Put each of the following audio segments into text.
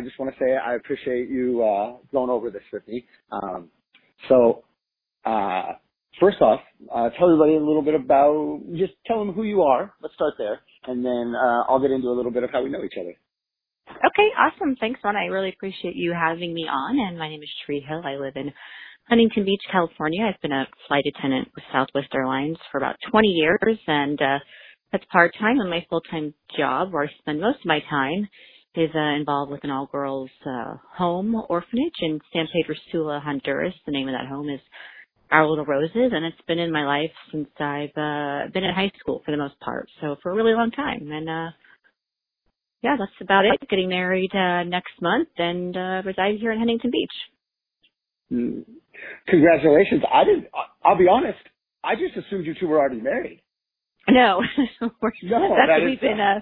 I just want to say I appreciate you uh, going over this with me. Um, so, uh, first off, uh, tell everybody a little bit about, just tell them who you are. Let's start there, and then uh, I'll get into a little bit of how we know each other. Okay, awesome. Thanks, Ron. I really appreciate you having me on. And my name is Tree Hill. I live in Huntington Beach, California. I've been a flight attendant with Southwest Airlines for about 20 years, and uh, that's part time. And my full time job, where I spend most of my time, is uh, involved with an all girls uh, home orphanage in San Pedro Sula, Honduras. The name of that home is Our Little Roses, and it's been in my life since I've uh, been in high school for the most part. So for a really long time, and uh, yeah, that's about it. Getting married uh, next month and uh, reside here in Huntington Beach. Mm. Congratulations! I didn't. I'll be honest. I just assumed you two were already married. No, no, that's that we've been. Uh,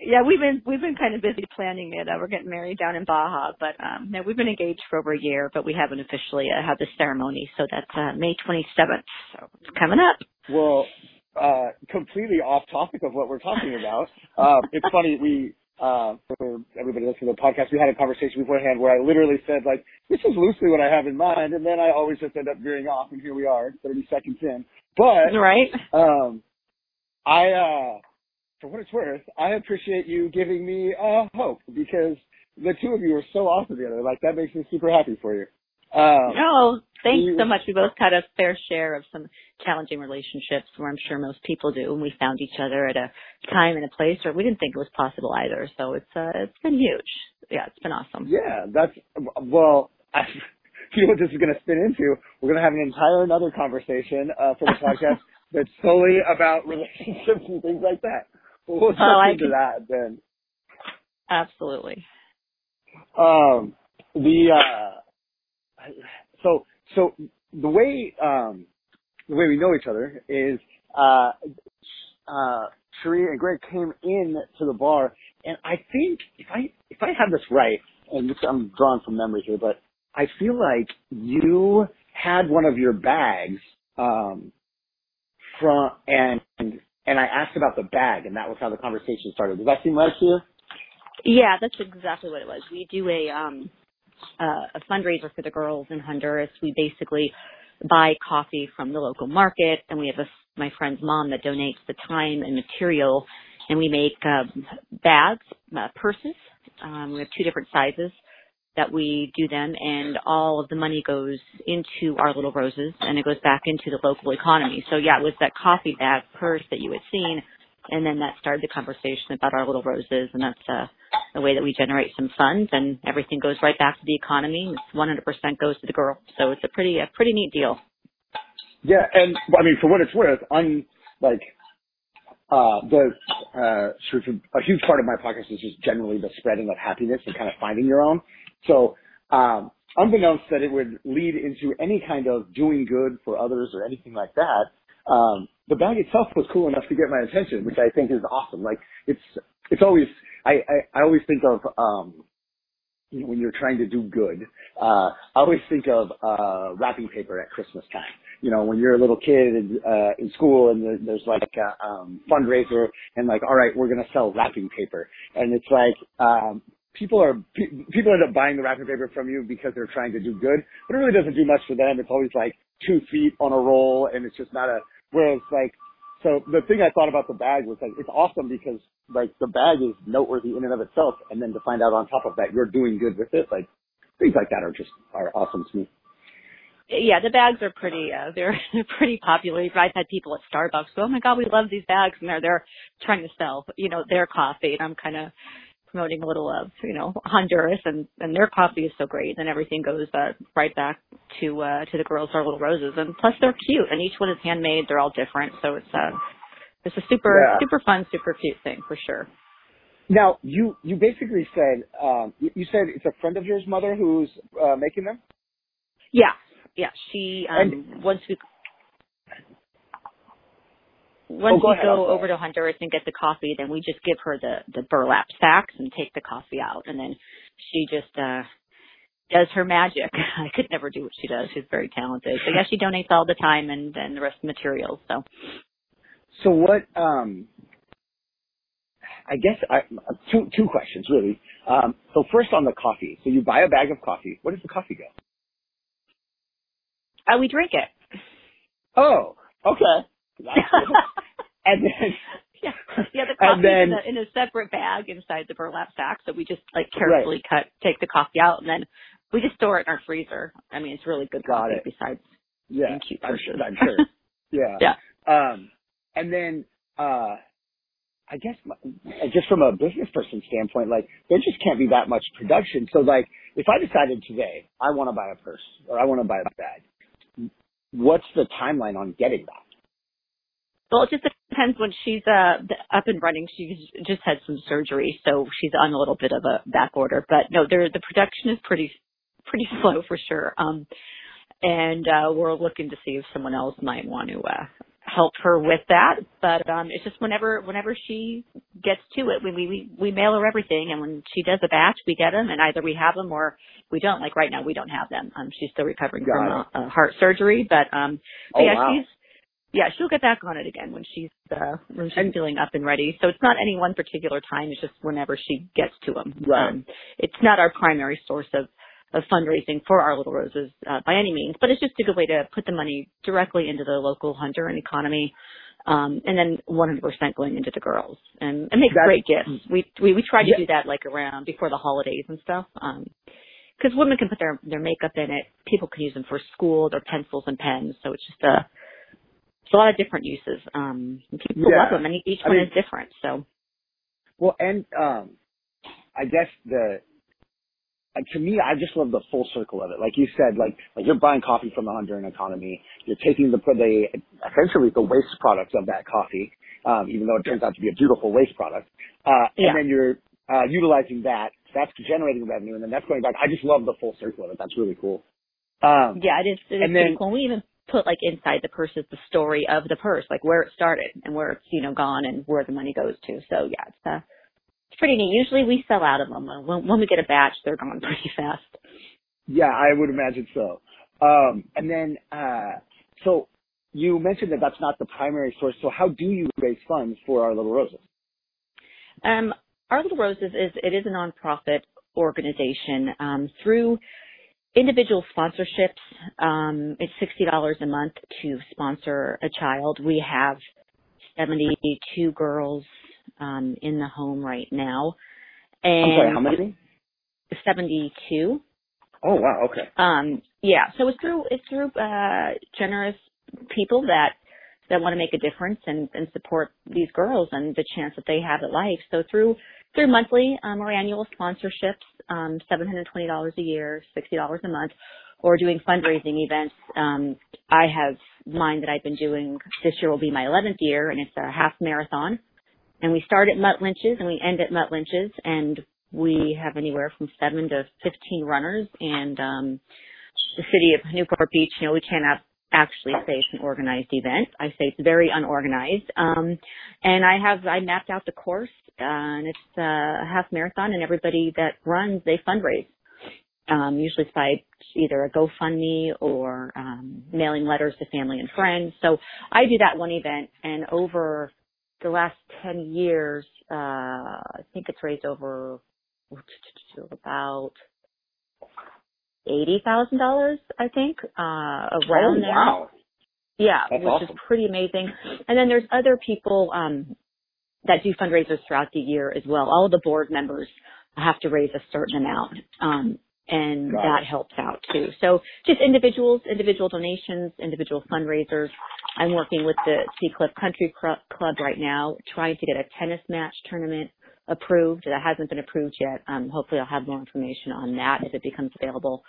yeah, we've been we've been kind of busy planning it. Uh, we're getting married down in Baja, but um, no, we've been engaged for over a year, but we haven't officially uh, had the ceremony. So that's uh, May 27th. So it's coming up. Well, uh, completely off topic of what we're talking about. Uh, it's funny, we, uh, for everybody listening to the podcast, we had a conversation beforehand where I literally said, like, this is loosely what I have in mind, and then I always just end up veering off, and here we are, 30 seconds in. But, right. um, I, uh, for what it's worth, I appreciate you giving me, uh, hope, because the two of you are so awesome together. Like, that makes me super happy for you. Um, oh, thanks you- so much. We both had a fair share of some challenging relationships where I'm sure most people do, and we found each other at a time and a place where we didn't think it was possible either. So it's uh, it's been huge. Yeah, it's been awesome. Yeah, that's well. I, you know what this is going to spin into? We're going to have an entire another conversation uh, for the podcast that's solely about relationships and things like that. We'll Oh, jump I into can- that then. Absolutely. Um, the uh, so so the way um, the way we know each other is uh, uh, Sheree and Greg came in to the bar, and I think if I if I have this right, and this, I'm drawing from memory here, but I feel like you had one of your bags um, from and and I asked about the bag, and that was how the conversation started. Does that seem right to you? Yeah, that's exactly what it was. We do a um uh, a fundraiser for the girls in Honduras. We basically buy coffee from the local market, and we have a my friend's mom that donates the time and material, and we make um, bags, uh, purses. Um, we have two different sizes that we do them, and all of the money goes into our little roses, and it goes back into the local economy. So yeah, it was that coffee bag purse that you had seen, and then that started the conversation about our little roses, and that's uh, a way that we generate some funds, and everything goes right back to the economy. It's 100% goes to the girl, so it's a pretty a pretty neat deal. Yeah, and I mean, for what it's worth, I'm like, uh, the, uh, sort of a huge part of my podcast is just generally the spreading of happiness and kind of finding your own. So, um, unbeknownst that it would lead into any kind of doing good for others or anything like that, um, the bag itself was cool enough to get my attention, which I think is awesome. Like, it's, it's always, I, I, I always think of, um, you know, when you're trying to do good, uh, I always think of, uh, wrapping paper at Christmas time you know, when you're a little kid in, uh, in school and there- there's like a um, fundraiser and like, all right, we're going to sell wrapping paper. And it's like, um, people are, pe- people end up buying the wrapping paper from you because they're trying to do good, but it really doesn't do much for them. It's always like two feet on a roll and it's just not a, whereas like, so the thing I thought about the bag was like, it's awesome because like the bag is noteworthy in and of itself. And then to find out on top of that, you're doing good with it, like things like that are just, are awesome to me. Yeah, the bags are pretty uh they're pretty popular. I've had people at Starbucks go, Oh my god, we love these bags and they're they're trying to sell, you know, their coffee and I'm kinda promoting a little of, you know, Honduras and and their coffee is so great and everything goes uh right back to uh to the girls our little roses and plus they're cute and each one is handmade, they're all different. So it's uh it's a super Yeah. super fun, super cute thing for sure. Now, you, you basically said, um, you, said it's a friend of yours mother who's, uh, making them? Yeah. Yeah. She um once we once Oh, go we go over to Honduras and get the coffee, then we just give her the the burlap sacks and take the coffee out, and then she just uh does her magic. I could never do what she does. She's very talented. But yeah, she donates all the time and and the rest of the materials. So So what, um, I guess I, two two questions really. Um, so first on the coffee. So you buy a bag of coffee. Where does the coffee go? Uh, we drink it. Oh, okay. and then yeah, yeah, the coffee then, in, a, in a separate bag inside the burlap sack. So we just like carefully right. cut, take the coffee out, and then we just store it in our freezer. I mean, it's really good Got coffee it. besides yeah, cute I'm, sure, I'm sure. Yeah. yeah. Um, and then uh, I guess my, just from a business person standpoint, like there just can't be that much production. So like if I decided today I want to buy a purse or I want to buy a bag, what's the timeline on getting that? Well, it just depends when she's uh up and running. She's just had some surgery, so she's on a little bit of a back order. But no, there the production is pretty pretty slow for sure. Um, and uh, we're looking to see if someone else might want to uh, help her with that. But um, it's just whenever whenever she gets to it, we we we mail her everything, and when she does a batch, we get them, and either we have them or we don't. Like right now, we don't have them. Um, she's still recovering Got from a, a heart surgery, but um, but Oh, yeah, wow. she's yeah, she'll get back on it again when she's uh when she's And- feeling up and ready. So it's not any one particular time. It's just whenever she gets to them. Right. Um, it's not our primary source of of fundraising for our little roses uh, by any means, but it's just a good way to put the money directly into the local Honduran economy. Um, and then 100% going into the girls, and it makes That's- great gifts. We we we try to Yeah. do that like around before the holidays and stuff. Um, because women can put their their makeup in it. People can use them for school, their pencils and pens. So it's just a it's a lot of different uses. Um, people Yeah. love them, and each I one mean- is different. So Well, and um, I guess the uh, to me, I just love the full circle of it. Like you said, like like you're buying coffee from the Honduran economy. You're taking the the essentially the waste products of that coffee, um, even though it turns out to be a beautiful waste product. Uh, Yeah. and then you're uh, utilizing that. That's generating revenue, and then that's going back. I just love the full circle of it. That's really cool. Um, yeah, it is. It is And then- cool. We even put like inside the purse is the story of the purse, like where it started and where it's you know gone and where the money goes to. So yeah, it's uh, it's pretty neat. Usually we sell out of them. When, when we get a batch, they're gone pretty fast. Yeah, I would imagine so. Um, and then, uh, so you mentioned that that's not the primary source. So how do you raise funds for our little roses? Um, Our Little Roses is it is a nonprofit organization um, through individual sponsorships. Um, it's sixty dollars a month to sponsor a child. We have seventy two girls um, in the home right now, and I'm sorry, how many? seventy two. Oh wow, okay. Um, yeah, so it's through it's through uh, generous people that that want to make a difference and, and support these girls and the chance that they have at life. So through through monthly um, or annual sponsorships, um, seven hundred twenty dollars a year, sixty dollars a month, or doing fundraising events. Um, I have mine that I've been doing. This year will be my eleventh year, and it's a half marathon. And we start at Mutt Lynch's and we end at Mutt Lynch's, and we have anywhere from seven to fifteen runners. And um, the city of Newport Beach, you know, we cannot actually say it's an organized event. I say it's very unorganized. Um, and I have I mapped out the course, and it's a half marathon, and everybody that runs they fundraise. Um, usually by either a GoFundMe or um, mailing letters to family and friends. So I do that one event, and over the last ten years, uh, I think it's raised over about eighty thousand dollars, I think, uh, around oh there. wow. Yeah, That's which awesome. is pretty amazing. And then there's other people um, that do fundraisers throughout the year as well. All of the board members have to raise a certain amount, um, and Got that helps out too. So just individuals, individual donations, individual fundraisers. I'm working with the Sea Cliff Country Club right now, trying to get a tennis match tournament approved. That hasn't been approved yet. Um, hopefully, I'll have more information on that if it becomes available.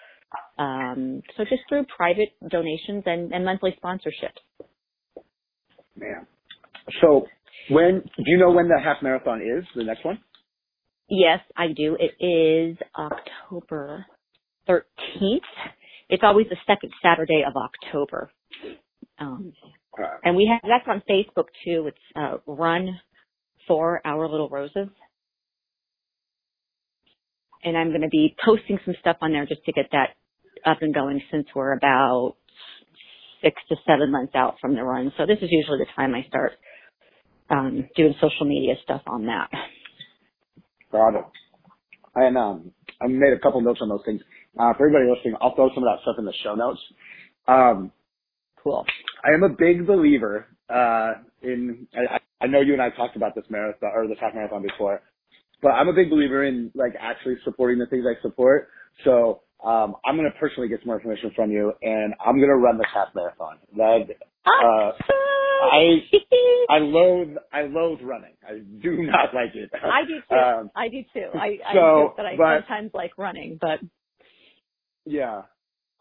Um, so just through private donations and, and monthly sponsorships. Man. So when do you know when the half marathon is? The next one? Yes, I do. It is October 13th. It's always the second Saturday of October. Um, and we have, that's on Facebook too. It's, uh, Run for Our Little Roses. And I'm going to be posting some stuff on there just to get that up and going since we're about six to seven months out from the run. So this is usually the time I start, um, doing social media stuff on that. Got it. And um, I made a couple notes on those things. Uh, for everybody listening, I'll throw some of that stuff in the show notes. Um, cool. I am a big believer uh, in. I, I know you and I talked about this marathon or the half marathon before, but I'm a big believer in like actually supporting the things I support. So um, I'm going to personally get some more information from you, and I'm going to run this half marathon. That uh, I I loathe I loathe running. I do not like it. I do too. Um, I do too. I, I so, but I but, sometimes like running, but yeah,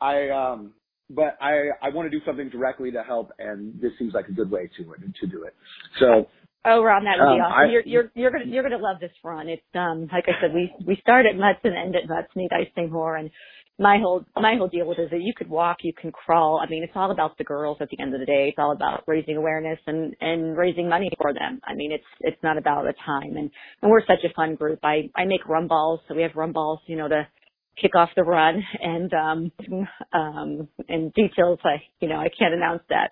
I um, but I I want to do something directly to help, and this seems like a good way to to do it. So. Oh, Ron, that would be Um, awesome. I- you're you're you're gonna you're gonna love this run. It's um like I said, we we start at Mutts and end at Mutts, Need Ice Seymour, and my whole my whole deal with it is that you could walk, you can crawl. I mean, it's all about the girls at the end of the day. It's all about raising awareness and and raising money for them. I mean, it's it's not about a time. And and we're such a fun group. I I make rum balls, so we have rum balls, you know, to kick off the run. And um um and details, I you know I can't announce that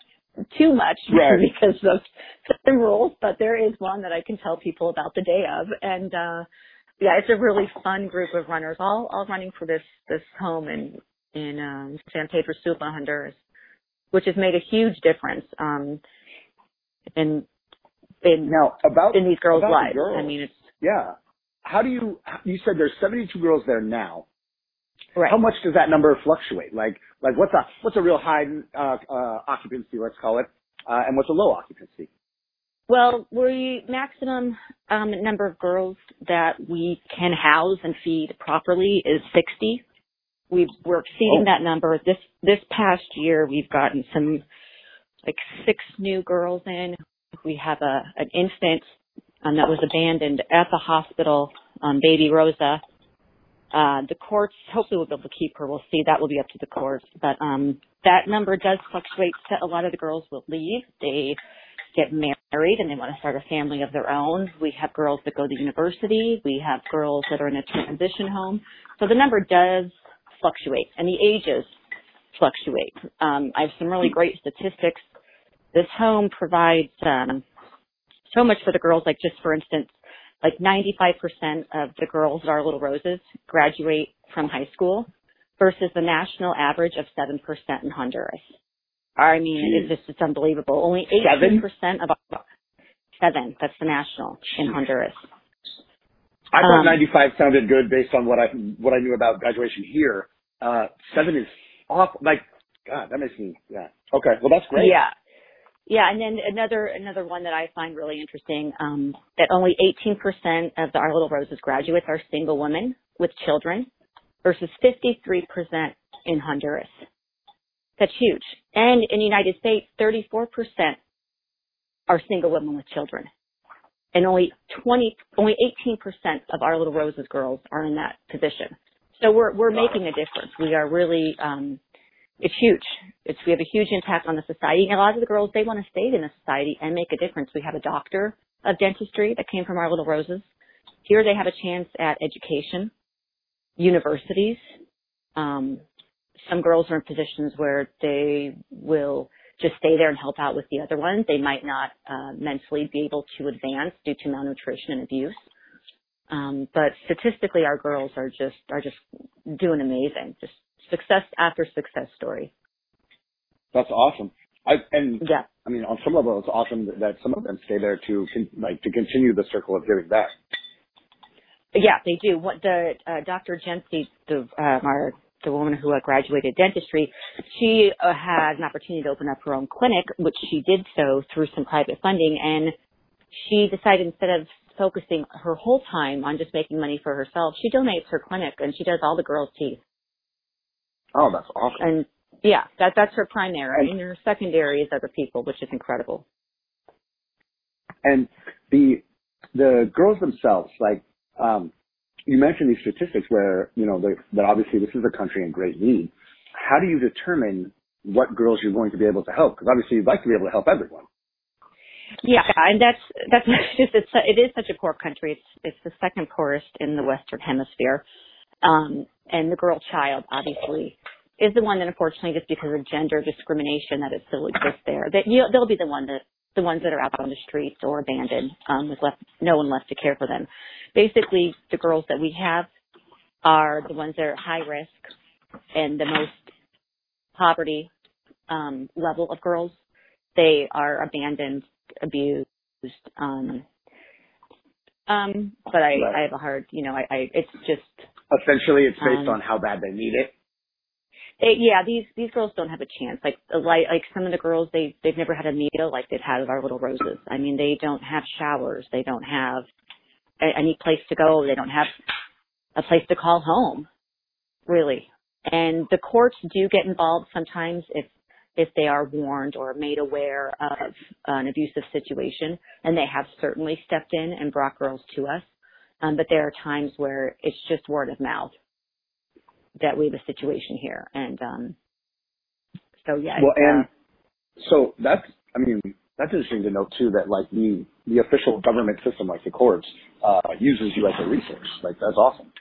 too much Right. because of the rules, but there is one that I can tell people about the day of. And uh yeah, it's a really fun group of runners, all all running for this this home in in um, San Pedro Sula, Honduras, which has made a huge difference um, in in Now about in these girls' about the lives. girls. I mean, it's yeah. How do you you said there's 72 girls there now? Right. How much does that number fluctuate? Like like what's a what's a real high uh, uh, occupancy? Let's call it, uh, and what's a low occupancy? Well, we maximum um, number of girls that we can house and feed properly is 60. We've, we're exceeding Oh. that number. This this past year, we've gotten some like six new girls in. We have a an infant um, that was abandoned at the hospital, um, baby Rosa. Uh, the courts, hopefully we'll be able to keep her. We'll see. That will be up to the courts. But um, that number does fluctuate. A lot of the girls will leave. They get married and they want to start a family of their own. We have girls that go to university. We have girls that are in a transition home. So the number does fluctuate and the ages fluctuate. Um, I have some really great statistics. This home provides um, so much for the girls. Like just for instance, like 95% of the girls at our Little Roses graduate from high school versus the national average of 7% in Honduras. I mean, Jeez. it's just, it's unbelievable. Only Seven? 18% of our, seven, that's the national in Honduras. I thought Um, 95 sounded good based on what I what I knew about graduation here. Uh, seven is off. Like God, that makes me yeah. Okay, well that's great. Yeah. Yeah, and then another another one that I find really interesting, um, that only 18% of the Our Little Roses graduates are single women with children versus 53% in Honduras. That's huge. And in the United States, 34% are single women with children. And only 20, only 18% of Our Little Roses girls are in that position. So we're, we're making a difference. We are really, um, it's huge. It's we have a huge impact on the society. And a lot of the girls they want to stay in the society and make a difference. We have a doctor of dentistry that came from our little roses. Here they have a chance at education, universities. Um, some girls are in positions where they will just stay there and help out with the other ones. They might not uh, mentally be able to advance due to malnutrition and abuse. Um, but statistically, our girls are just are just doing amazing. Just success after success story. That's awesome. I and Yeah. I mean on some level it's awesome that, that some of them stay there to like to continue the circle of giving back. Yeah, they do. What the uh, Dr. Jency, the um, our the woman who uh, graduated dentistry, she uh, had an opportunity to open up her own clinic, which she did so through some private funding, and she decided instead of focusing her whole time on just making money for herself, she donates her clinic and she does all the girls' teeth. Oh, that's awesome. And yeah, that that's her primary, And- her secondary is other people, which is incredible. And the the girls themselves, like um, you mentioned these statistics where you know that obviously this is a country in great need. How do you determine what girls you're going to be able to help? Because obviously you'd like to be able to help everyone. Yeah, and that's that's just it's it is such a poor country. It's it's the second poorest in the Western Hemisphere, um, and the girl child obviously is the one that unfortunately just because of gender discrimination that it still exists there that you they'll be the one that the ones that are out on the streets or abandoned, um, with left, no one left to care for them. Basically, the girls that we have are the ones that are high risk and the most poverty um, level of girls. They are abandoned, abused. Um, um, but I. I have a hard, you know, I, I it's just Essentially, it's based Um, on how bad they need it. it, yeah, these these girls don't have a chance. Like like like some of the girls, they they've never had a meal like they've had at our little roses. I mean, they don't have showers. They don't have a- any place to go. They don't have a place to call home, really. And the courts do get involved sometimes if if they are warned or made aware of an abusive situation, and they have certainly stepped in and brought girls to us. Um, but there are times where it's just word of mouth that we have a situation here, and um, so yeah. Well, uh, and so that's, I mean, that's interesting to note too that like the, the official government system, like the courts, uh, uses you as a resource. Like that's awesome.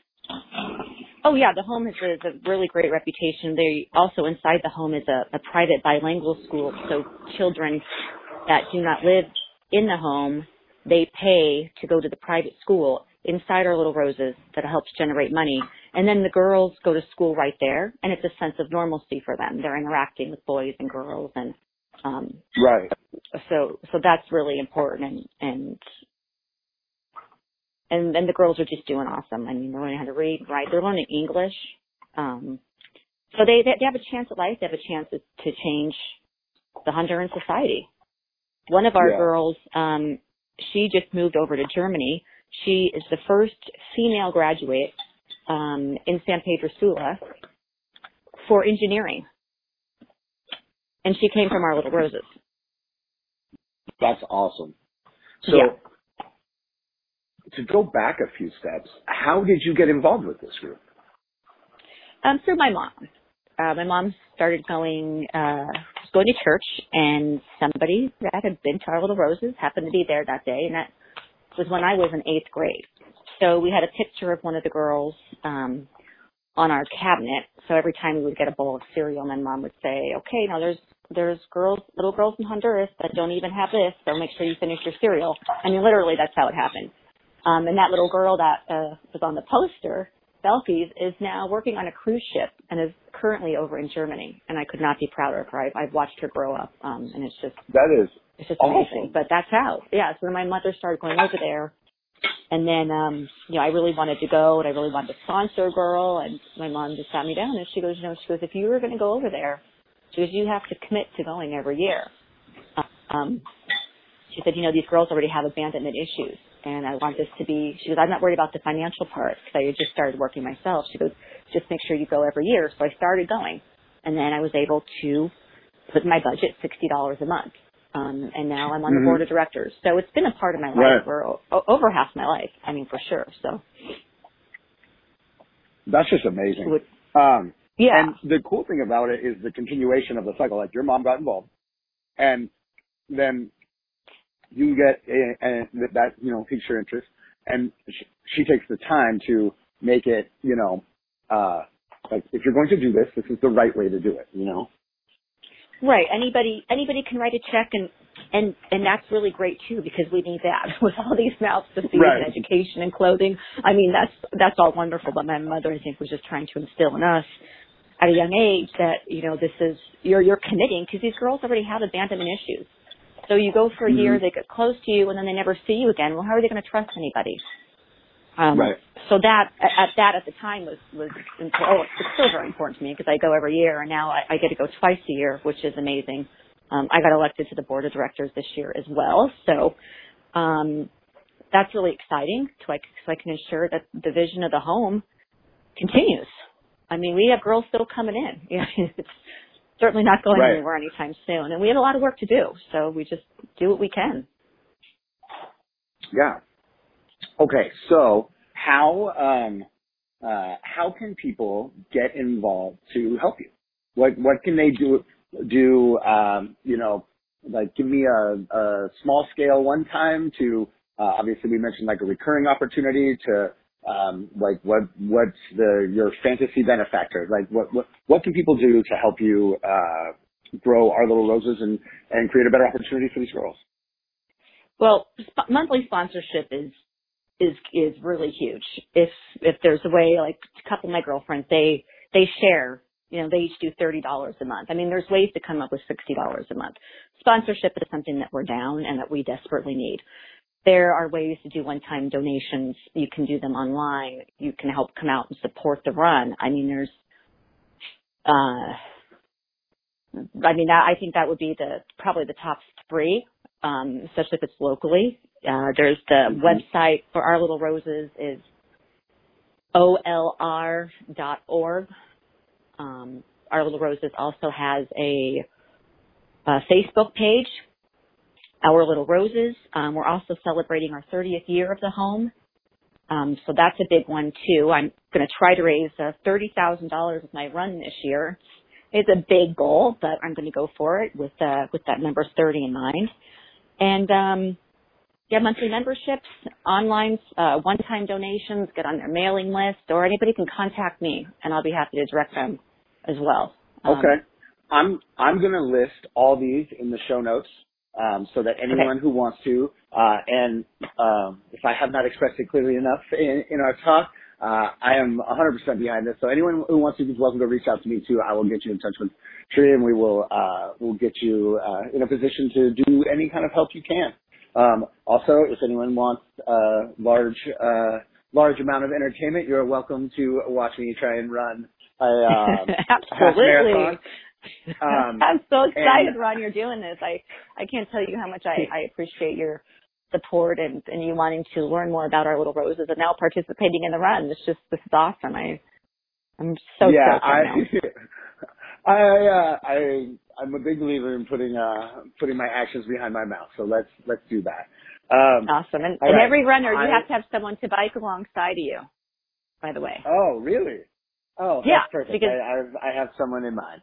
Oh yeah, the home has a, a really great reputation. They also inside the home is a, a private bilingual school, so children that do not live in the home, they pay to go to the private school inside our little roses that helps generate money. And then the girls go to school right there, and it's a sense of normalcy for them. They're interacting with boys and girls, and um, Right. so so that's really important and and and then the girls are just doing awesome. I mean, they're learning how to read, write. They're learning English. Um, so they they have a chance at life. They have a chance to, to change the Honduran society. One of our Yeah. girls, um, she just moved over to Germany. She is the first female graduate um, in San Pedro Sula for engineering, and she came from our Little Roses. That's awesome. So Yeah. to go back a few steps, how did you get involved with this group? Um, through my mom. Uh, my mom started going, uh, going to church and somebody that had been to our Little Roses happened to be there that day and that was when I was in eighth grade. So we had a picture of one of the girls, um, on our cabinet. So every time we would get a bowl of cereal, my mom would say, okay, now there's, there's girls, little girls in Honduras that don't even have this, so make sure you finish your cereal. I mean, literally that's how it happened. Um, and that little girl that, uh, was on the poster, Belkis is now working on a cruise ship and is currently over in Germany. And I could not be prouder of her. I've, I've watched her grow up, um, and it's just That is it's just Awesome. amazing. But that's how, yeah. So then my mother started going over there, and then um, you know I really wanted to go, and I really wanted to sponsor a girl, and my mom just sat me down and she goes, you know, she goes, if you were going to go over there, she goes, you have to commit to going every year. Um, she said, you know, these girls already have abandonment issues, and I want this to be. She goes, I'm not worried about the financial part because I had just started working myself. She goes, just make sure you go every year. So I started going, and then I was able to put in my budget sixty dollars a month. Um, and now I'm on Mhm. the board of directors. So it's been a part of my life Right. for o- over half my life. I mean, for sure. So, that's just amazing. would, Um, yeah, And the cool thing about it is the continuation of the cycle. Like your mom got involved, and then you get a, a, that you know piques your interest, and she, she takes the time to make it you know uh, like if you're going to do this, this is the right way to do it. You know. right. Anybody anybody can write a check, and and and that's really great too because we need that with all these mouths to feed Right. and education and clothing. I mean, that's that's all wonderful. But my mother, I think, was just trying to instill in us at a young age that you know this is you're you're committing because these girls already have abandonment issues. So you go for a year, Mhm. they get close to you, and then they never see you again. Well, how are they going to trust anybody? Um, Right. So that at that at the time was was important. Oh, it's still very important to me because I go every year, and now I, I get to go twice a year, which is amazing. Um, I got elected to the board of directors this year as well, so um, that's really exciting. So I, so I can ensure that the vision of the home continues. I mean, we have girls still coming in. Know, it's certainly not going Right. anywhere anytime soon, and we have a lot of work to do. So we just do what we can. Yeah. Okay, so how um uh how can people get involved to help you? What what can they do do um you know like give me a, a small scale one time to uh, obviously we mentioned like a recurring opportunity to um like what what's the your fantasy benefactor like what what what can people do to help you uh grow our little roses and and create a better opportunity for these girls Well, sp- monthly sponsorship is is is really huge. If if there's a way, like a couple of my girlfriends, they they share. You know, they each do thirty dollars a month. I mean, there's ways to come up with sixty dollars a month. Sponsorship is something that we're down and that we desperately need. There are ways to do one-time donations. You can do them online. You can help come out and support the run. I mean, there's, uh, I mean, that, I think that would be the probably the top three, um, especially if it's locally. Uh, there's the mm-hmm. website for Our Little Roses is olr.org. Um, Our Little Roses also has a, a Facebook page, Our Little Roses. Um, we're also celebrating our 30th year of the home. Um, so that's a big one too. I'm going to try to raise uh, $30,000 with my run this year. It's a big goal, but I'm going to go for it with uh, with that number 30 in mind. And um, yeah, monthly memberships, online uh, one-time donations, get on their mailing list, or anybody can contact me, and I'll be happy to direct them as well. Um, okay, I'm I'm going to list all these in the show notes um, so that anyone okay. who wants to, uh, and um, if I have not expressed it clearly enough in, in our talk, uh, I am 100% behind this. So anyone who wants to is welcome to reach out to me too. I will get you in touch with Tree, and we will uh, we'll get you uh, in a position to do any kind of help you can. Um, also, if anyone wants a large uh, large amount of entertainment, you're welcome to watch me try and run a, um, Absolutely. a marathon. Um, I'm so excited, and, Ron, you're doing this. I I can't tell you how much I, I appreciate your support and, and you wanting to learn more about our little roses and now participating in the run. It's just this is awesome. I I'm so yeah. I I uh, I I'm a big believer in putting uh putting my actions behind my mouth. So let's let's do that. Um, awesome. And, and right. every runner, you have to have someone to bike alongside of you. By the way. Oh, really? Oh, yeah, that's perfect. Because, I, I have someone in mind.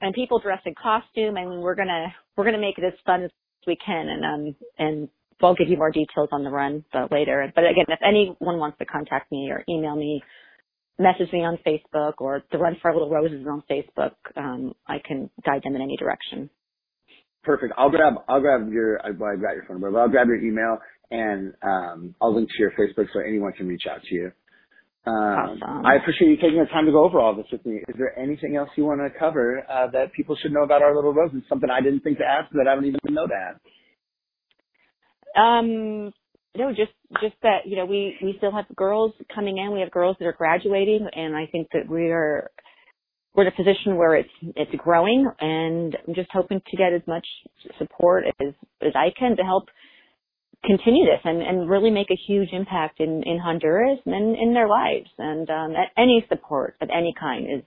And people dress in costume. I mean, we're gonna we're gonna make it as fun as we can, and um and we'll give you more details on the run but later. But again, if anyone wants to contact me or email me, message me on Facebook or the Run for Our Little Roses on Facebook, um, I can guide them in any direction. Perfect. I'll grab I'll grab your well, I got your phone number, but I'll grab your email and um, I'll link to your Facebook so anyone can reach out to you. Um, awesome. I appreciate you taking the time to go over all this with me. Is there anything else you want to cover uh, that people should know about our little roses? Something I didn't think to ask that I don't even know to ask. Um, no, just just that you know we we still have girls coming in. We have girls that are graduating, and I think that we are we're in a position where it's it's growing, and I'm just hoping to get as much support as as I can to help continue this and and really make a huge impact in in Honduras and in their lives. And um, any support of any kind is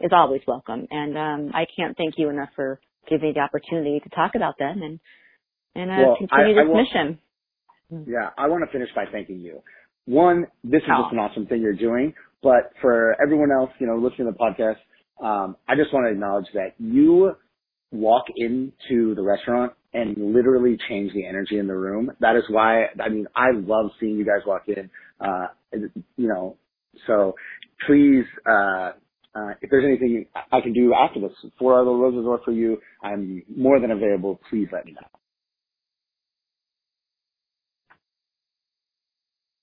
is always welcome. And um, I can't thank you enough for giving me the opportunity to talk about them and and uh, well, continue I, this I want, mission. Yeah, I want to finish by thanking you. One, this is just an awesome thing you're doing, but for everyone else, you know, listening to the podcast, um, I just want to acknowledge that you walk into the restaurant and literally change the energy in the room. That is why, I mean, I love seeing you guys walk in, uh, you know, so please, uh, uh, if there's anything I can do after this for Our Little Roses or for you, I'm more than available. Please let me know.